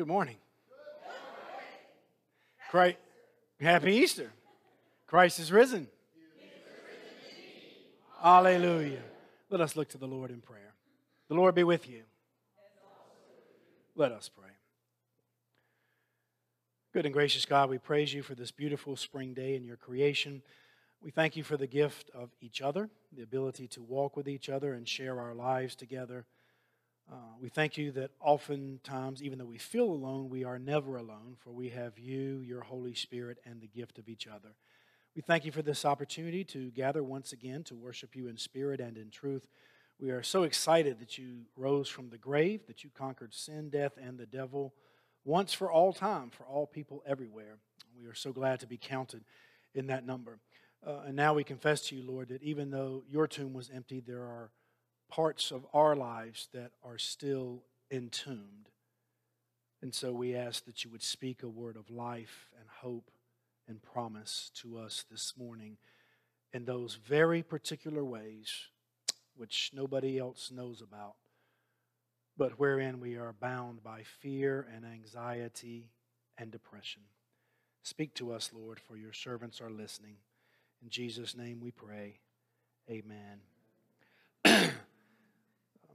Good morning. Christ, happy Easter. Christ is risen. Hallelujah. Let us look to the Lord in prayer. The Lord be with you. Let us pray. Good and gracious God, we praise you for this beautiful spring day in your creation. We thank you for the gift of each other, the ability to walk with each other and share our lives together. Uh, we thank you that oftentimes, even though we feel alone, we are never alone, for we have you, your Holy Spirit, and the gift of each other. We thank you for this opportunity to gather once again to worship you in spirit and in truth. We are so excited that you rose from the grave, that you conquered sin, death, and the devil once for all time, for all people everywhere. We are so glad to be counted in that number. Uh, and now we confess to you, Lord, that even though your tomb was empty, there are parts of our lives that are still entombed. And so we ask that you would speak a word of life and hope and promise to us this morning in those very particular ways which nobody else knows about, but wherein we are bound by fear and anxiety and depression. Speak to us, Lord, for your servants are listening. In Jesus' name we pray. Amen.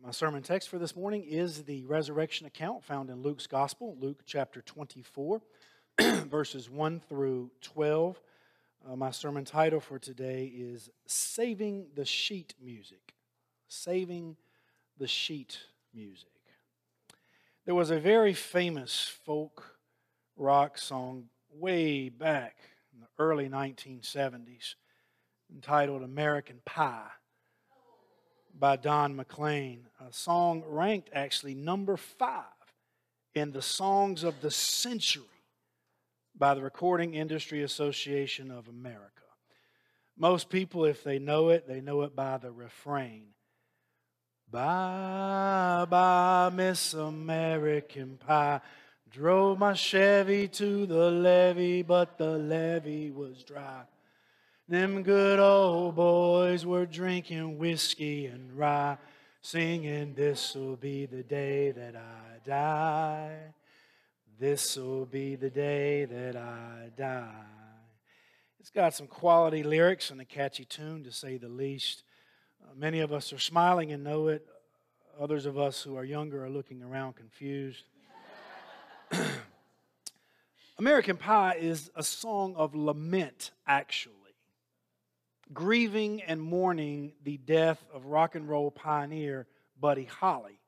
My sermon text for this morning is the resurrection account found in Luke's Gospel, Luke chapter 24, verses 1 through 12. Uh, my sermon title for today is Saving the Sheet Music. Saving the Sheet Music. There was a very famous folk rock song way back in the early 1970s entitled American Pie by Don McLean, a song ranked actually number five in the songs of the century by the Recording Industry Association of America. Most people, if they know it, they know it by the refrain. Bye bye, Miss American Pie. Drove my Chevy to the levee, but the levee was dry. Them good old boys were drinking whiskey and rye, singing, This'll be the day that I die. This'll be the day that I die. It's got some quality lyrics and a catchy tune, to say the least. Uh, many of us are smiling and know it. Others of us who are younger are looking around confused. American Pie is a song of lament, actually grieving and mourning the death of rock and roll pioneer Buddy Holly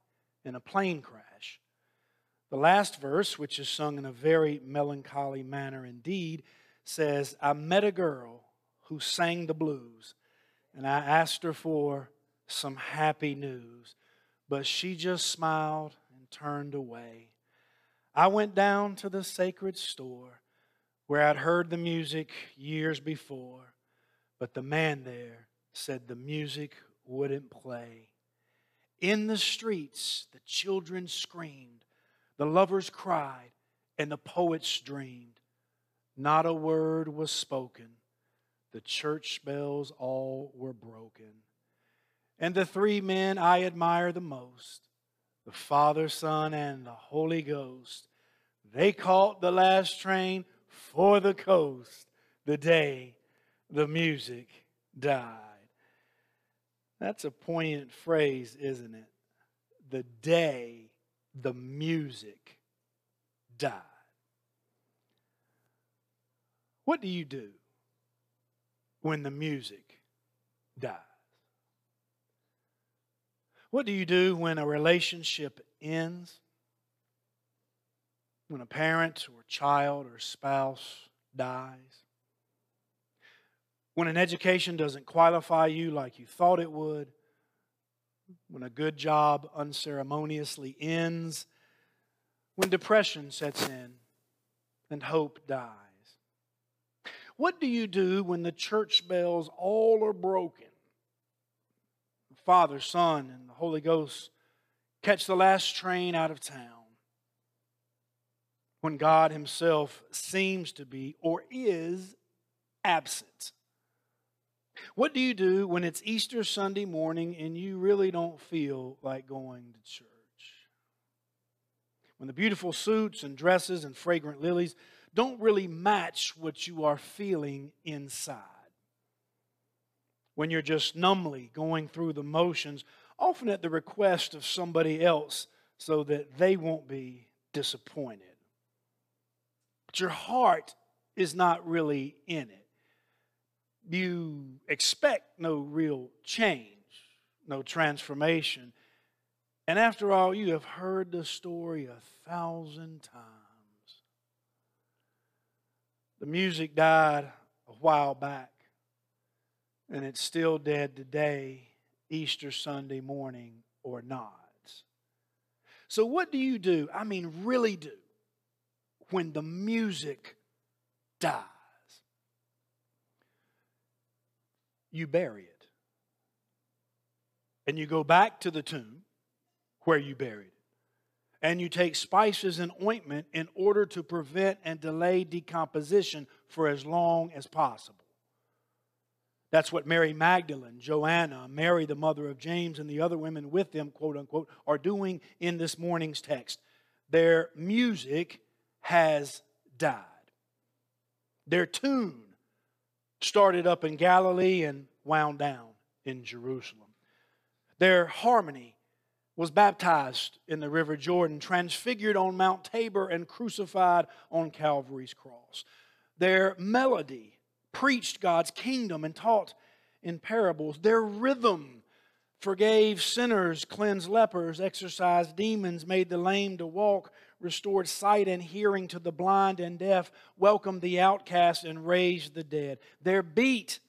in a plane crash. The last verse, which is sung in a very melancholy manner indeed, says, I met a girl who sang the blues, and I asked her for some happy news, but she just smiled and turned away. I went down to the sacred store where I'd heard the music years before. But the man there said the music wouldn't play. In the streets, the children screamed, the lovers cried, and the poets dreamed. Not a word was spoken. The church bells all were broken. And the three men I admire the most the Father, Son, and the Holy Ghost they caught the last train for the coast the day the music died. That's a poignant phrase, isn't it? The day the music died. What do you do when the music dies? What do you do when a relationship ends? When a parent or child or spouse dies? When an education doesn't qualify you like you thought it would, when a good job unceremoniously ends, when depression sets in and hope dies. What do you do when the church bells all are broken? The Father, Son, and the Holy Ghost catch the last train out of town. When God Himself seems to be or is absent. What do you do when it's Easter Sunday morning and you really don't feel like going to church? when the beautiful suits and dresses and fragrant lilies don't really match what you are feeling inside. When you're just numbly going through the motions, often at the request of somebody else, so that they won't be disappointed. But your heart is not really in it. You expect no real change, no transformation. And after all, you have heard the story a thousand times. The music died a while back, and it's still dead today, Easter Sunday morning or not. So, what do you do? I mean, really do, when the music dies? You bury it. And you go back to the tomb where you buried it. And you take spices and ointment in order to prevent and delay decomposition for as long as possible. That's what Mary Magdalene, Joanna, Mary, the mother of James, and the other women with them, quote unquote, are doing in this morning's text. Their music has died. Their tune started up in Galilee and wound down in Jerusalem. Their harmony was baptized in the River Jordan, transfigured on Mount Tabor, and crucified on Calvary's cross. Their melody preached God's kingdom and taught in parables. Their rhythm forgave sinners, cleansed lepers, exorcised demons, made the lame to walk, restored sight and hearing to the blind and deaf, welcomed the outcast, and raised the dead. Their beat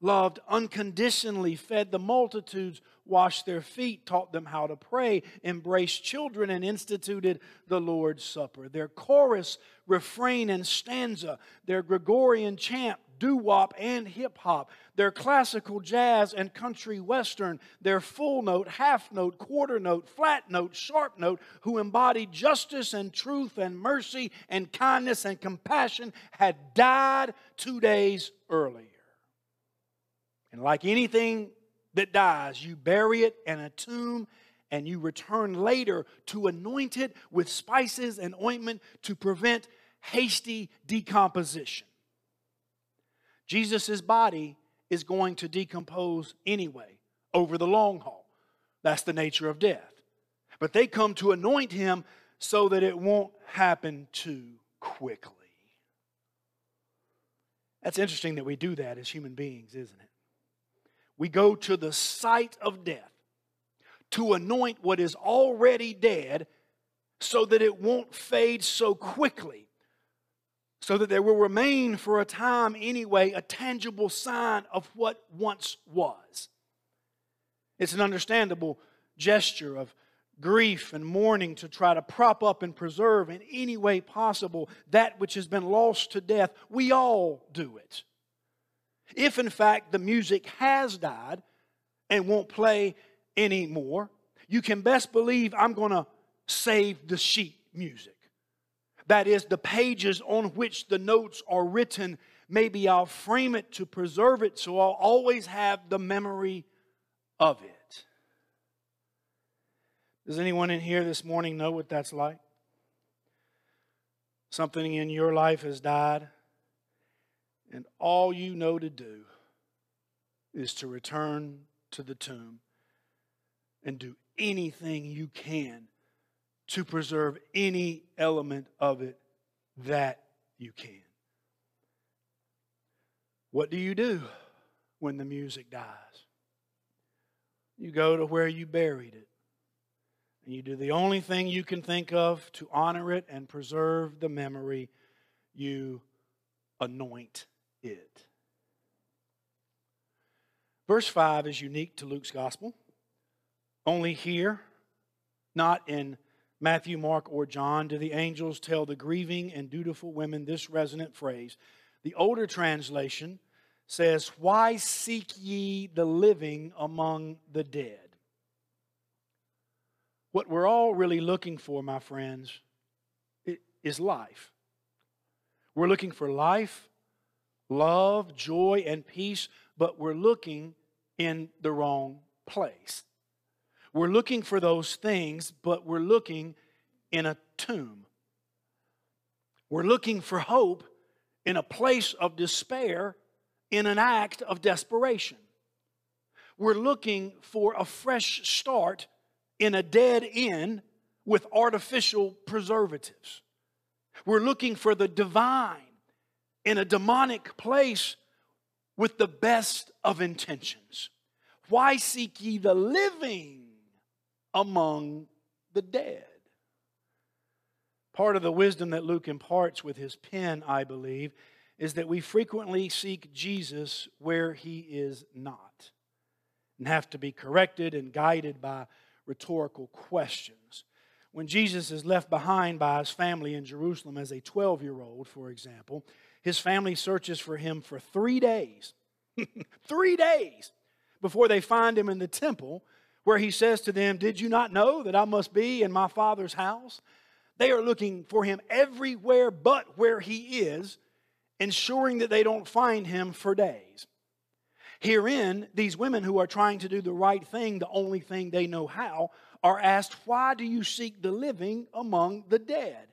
loved unconditionally, fed the multitudes, washed their feet, taught them how to pray, embraced children, and instituted the Lord's Supper. Their chorus, refrain, and stanza, their Gregorian chant, doo wop and hip hop, their classical jazz and country western, their full note, half note, quarter note, flat note, sharp note, who embodied justice and truth and mercy and kindness and compassion, had died two days earlier. And like anything that dies, you bury it in a tomb and you return later to anoint it with spices and ointment to prevent hasty decomposition. Jesus' body is going to decompose anyway over the long haul. That's the nature of death. But they come to anoint him so that it won't happen too quickly. That's interesting that we do that as human beings, isn't it? We go to the site of death to anoint what is already dead so that it won't fade so quickly so that there will remain for a time anyway a tangible sign of what once was. It's an understandable gesture of grief and mourning to try to prop up and preserve in any way possible that which has been lost to death. We all do it. If in fact the music has died and won't play anymore, you can best believe I'm going to save the sheet music. That is, the pages on which the notes are written. Maybe I'll frame it to preserve it so I'll always have the memory of it. Does anyone in here this morning know what that's like? Something in your life has died, and all you know to do is to return to the tomb and do anything you can to preserve any element of it that you can. What do you do when the music dies? You go to where you buried it. And you do the only thing you can think of to honor it and preserve the memory. You anoint it. Verse 5 is unique to Luke's gospel. Only here, not in Matthew, Mark, or John do the angels tell the grieving and dutiful women this resonant phrase. The older translation says, Why seek ye the living among the dead? What we're all really looking for, my friends, is life. We're looking for life, love, joy, and peace, but we're looking in the wrong place. We're looking for those things, but we're looking in a tomb. We're looking for hope in a place of despair in an act of desperation. We're looking for a fresh start in a dead end with artificial preservatives. We're looking for the divine in a demonic place with the best of intentions. Why seek ye the living among the dead? Part of the wisdom that Luke imparts with his pen, I believe, is that we frequently seek Jesus where he is not and have to be corrected and guided by rhetorical questions. When Jesus is left behind by his family in Jerusalem as a 12 year old, for example, his family searches for him for three days. three days before they find him in the temple, where he says to them, Did you not know that I must be in my Father's house? They are looking for him everywhere but where he is, ensuring that they don't find him for days. Herein, these women who are trying to do the right thing, the only thing they know how, are asked, Why do you seek the living among the dead?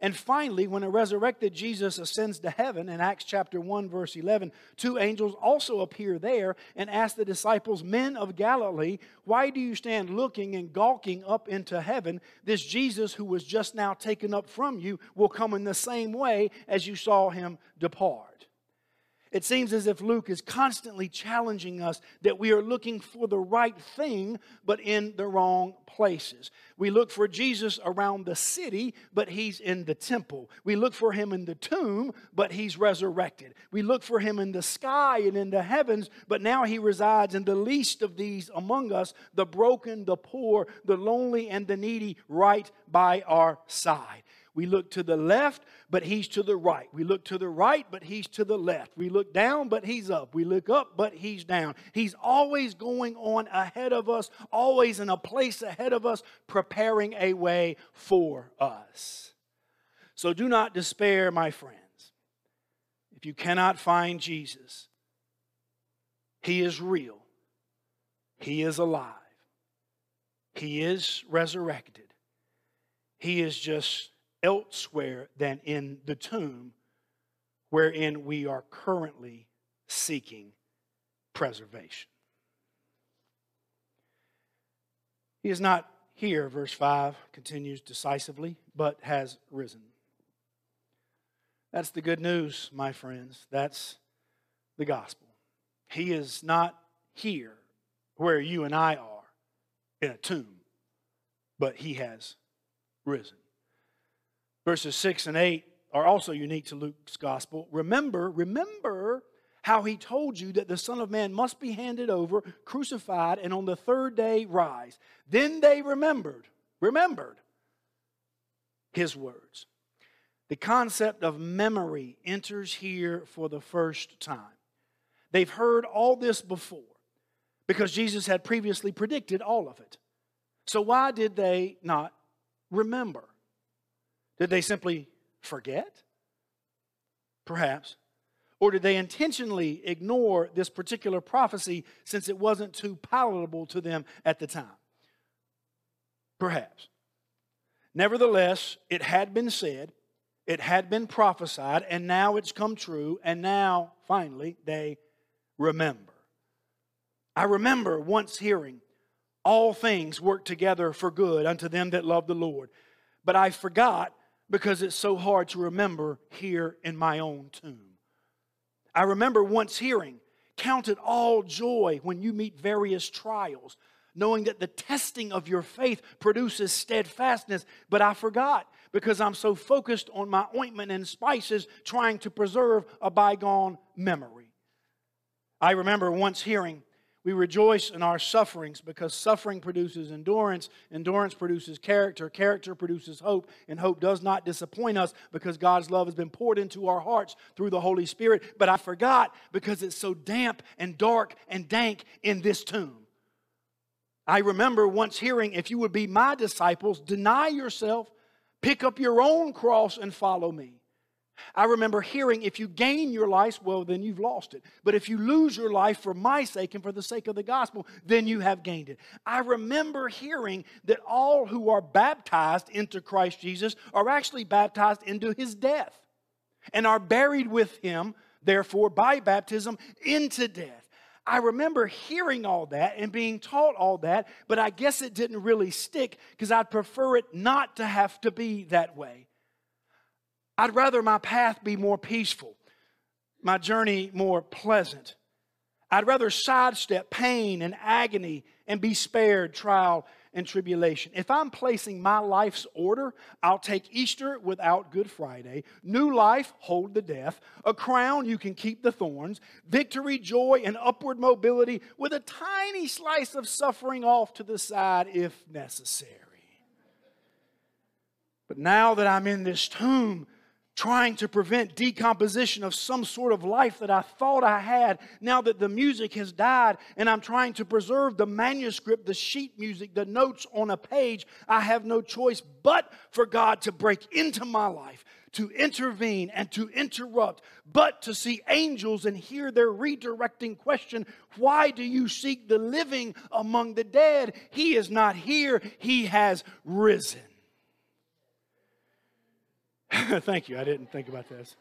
And finally, when a resurrected Jesus ascends to heaven in Acts chapter 1, verse 11, two angels also appear there and ask the disciples, Men of Galilee, why do you stand looking and gawking up into heaven? This Jesus who was just now taken up from you will come in the same way as you saw him depart. It seems as if Luke is constantly challenging us that we are looking for the right thing, but in the wrong places. We look for Jesus around the city, but he's in the temple. We look for him in the tomb, but he's resurrected. We look for him in the sky and in the heavens, but now he resides in the least of these among us the broken, the poor, the lonely, and the needy right by our side. We look to the left, but he's to the right. We look to the right, but he's to the left. We look down, but he's up. We look up, but he's down. He's always going on ahead of us, always in a place ahead of us, preparing a way for us. So do not despair, my friends. If you cannot find Jesus, he is real, he is alive, he is resurrected. He is just elsewhere than in the tomb wherein we are currently seeking preservation. He is not here, verse 5 continues decisively, but has risen. That's the good news, my friends. That's the gospel. He is not here where you and I are in a tomb, but he has risen. Verses 6 and 8 are also unique to Luke's gospel. Remember, remember how he told you that the Son of Man must be handed over, crucified, and on the third day rise. Then they remembered, remembered his words. The concept of memory enters here for the first time. They've heard all this before because Jesus had previously predicted all of it. So, why did they not remember? Did they simply forget? Perhaps. Or did they intentionally ignore this particular prophecy since it wasn't too palatable to them at the time? Perhaps. Nevertheless, it had been said, it had been prophesied, and now it's come true, and now, finally, they remember. I remember once hearing, All things work together for good unto them that love the Lord. But I forgot because it's so hard to remember here in my own tomb. I remember once hearing, Count it all joy when you meet various trials, knowing that the testing of your faith produces steadfastness. But I forgot because I'm so focused on my ointment and spices, trying to preserve a bygone memory. I remember once hearing, we rejoice in our sufferings because suffering produces endurance, endurance produces character, character produces hope, and hope does not disappoint us because God's love has been poured into our hearts through the Holy Spirit. But I forgot because it's so damp and dark and dank in this tomb. I remember once hearing, if you would be my disciples, deny yourself, pick up your own cross, and follow me. I remember hearing if you gain your life, well, then you've lost it. But if you lose your life for my sake and for the sake of the gospel, then you have gained it. I remember hearing that all who are baptized into Christ Jesus are actually baptized into his death and are buried with him, therefore, by baptism into death. I remember hearing all that and being taught all that, but I guess it didn't really stick because I'd prefer it not to have to be that way. I'd rather my path be more peaceful, my journey more pleasant. I'd rather sidestep pain and agony and be spared trial and tribulation. If I'm placing my life's order, I'll take Easter without Good Friday, new life, hold the death, a crown, you can keep the thorns, victory, joy, and upward mobility with a tiny slice of suffering off to the side if necessary. But now that I'm in this tomb, trying to prevent decomposition of some sort of life that I thought I had now that the music has died and I'm trying to preserve the manuscript, the sheet music, the notes on a page. I have no choice but for God to break into my life, to intervene and to interrupt, but to see angels and hear their redirecting question Why do you seek the living among the dead? He is not here, he has risen. Thank you. I didn't think about this.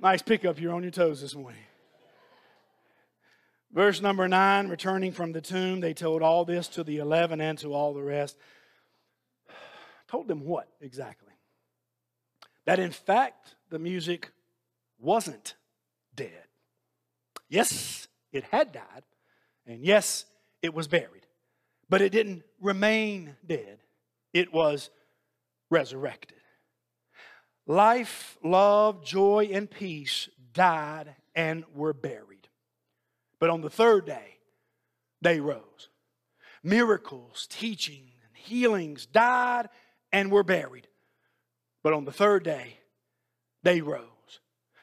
Nice pickup. You're on your toes this morning. Verse number nine returning from the tomb, they told all this to the eleven and to all the rest. Told them what exactly? That in fact, the music wasn't dead. Yes, it had died, and yes, it was buried, but it didn't remain dead, it was resurrected. Life, love, joy, and peace died and were buried. But on the third day, they rose. Miracles, teaching, and healings died and were buried. But on the third day, they rose.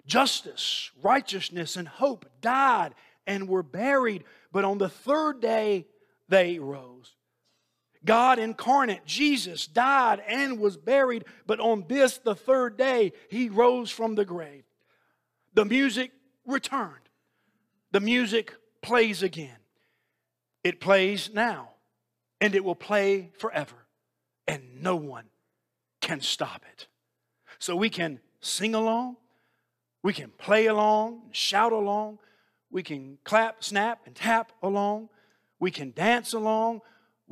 Justice, righteousness, and hope died and were buried. But on the third day, they rose. God incarnate, Jesus, died and was buried, but on this, the third day, he rose from the grave. The music returned. The music plays again. It plays now, and it will play forever, and no one can stop it. So we can sing along, we can play along, shout along, we can clap, snap, and tap along, we can dance along,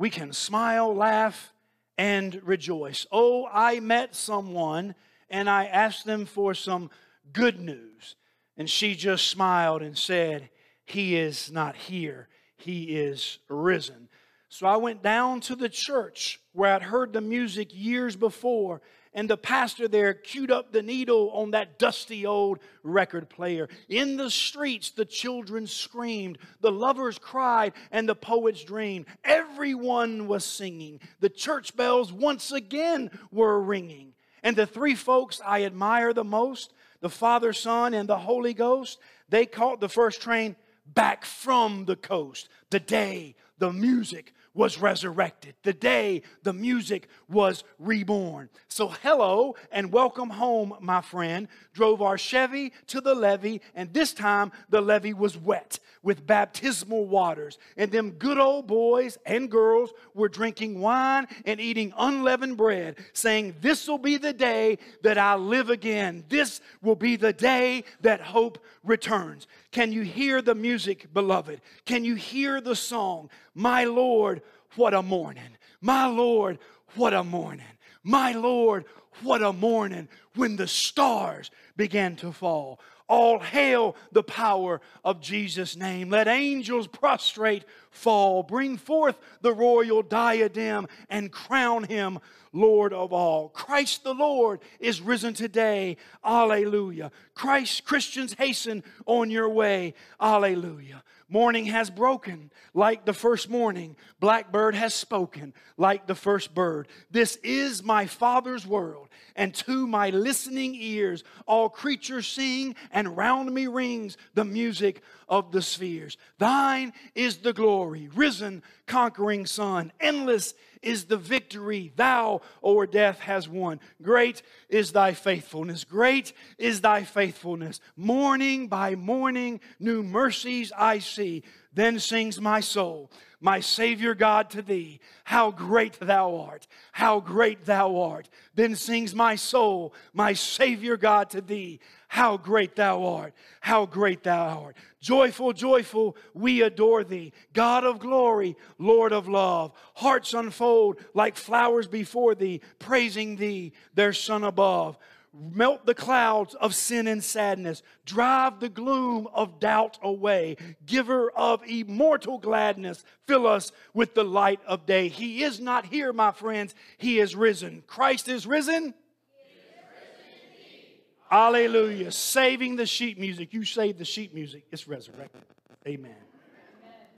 we can smile, laugh, and rejoice. Oh, I met someone and I asked them for some good news. And she just smiled and said, He is not here, He is risen. So I went down to the church where I'd heard the music years before and the pastor there queued up the needle on that dusty old record player. In the streets, the children screamed, the lovers cried, and the poets dreamed. Everyone was singing. The church bells once again were ringing. And the three folks I admire the most, the Father, Son, and the Holy Ghost, they caught the first train back from the coast. The day the music was resurrected, the day the music was reborn. So, hello and welcome home, my friend. Drove our Chevy to the levee, and this time the levee was wet with baptismal waters. And them good old boys and girls were drinking wine and eating unleavened bread, saying, This will be the day that I live again. This will be the day that hope returns. Can you hear the music, beloved? Can you hear the song? My Lord, what a morning. My Lord, what a morning. My Lord, what a morning when the stars began to fall. All hail the power of Jesus' name. Let angels prostrate fall. Bring forth the royal diadem and crown him Lord of all. Christ the Lord is risen today. Alleluia. Christ, Christians, hasten on your way. Alleluia. Morning has broken like the first morning. Blackbird has spoken like the first bird. This is my Father's world, and to my listening ears, all creatures sing, and round me rings the music of the spheres. Thine is the glory, risen, conquering Son. Endless is the victory thou o'er death has won. Great is thy faithfulness. Great is thy faithfulness. Morning by morning, new mercies I see. Then sings my soul, my Savior God to thee, How great thou art! How great thou art! Then sings my soul, my Savior God to thee, How great thou art! How great thou art! Joyful, joyful, we adore thee, God of glory, Lord of love. Hearts unfold like flowers before thee, praising thee, their Son above melt the clouds of sin and sadness, drive the gloom of doubt away, giver of immortal gladness, fill us with the light of day. He is not here, my friends, he is risen. Christ is risen. Hallelujah. Saving the sheep music. You saved the sheep music. It's resurrected. Amen.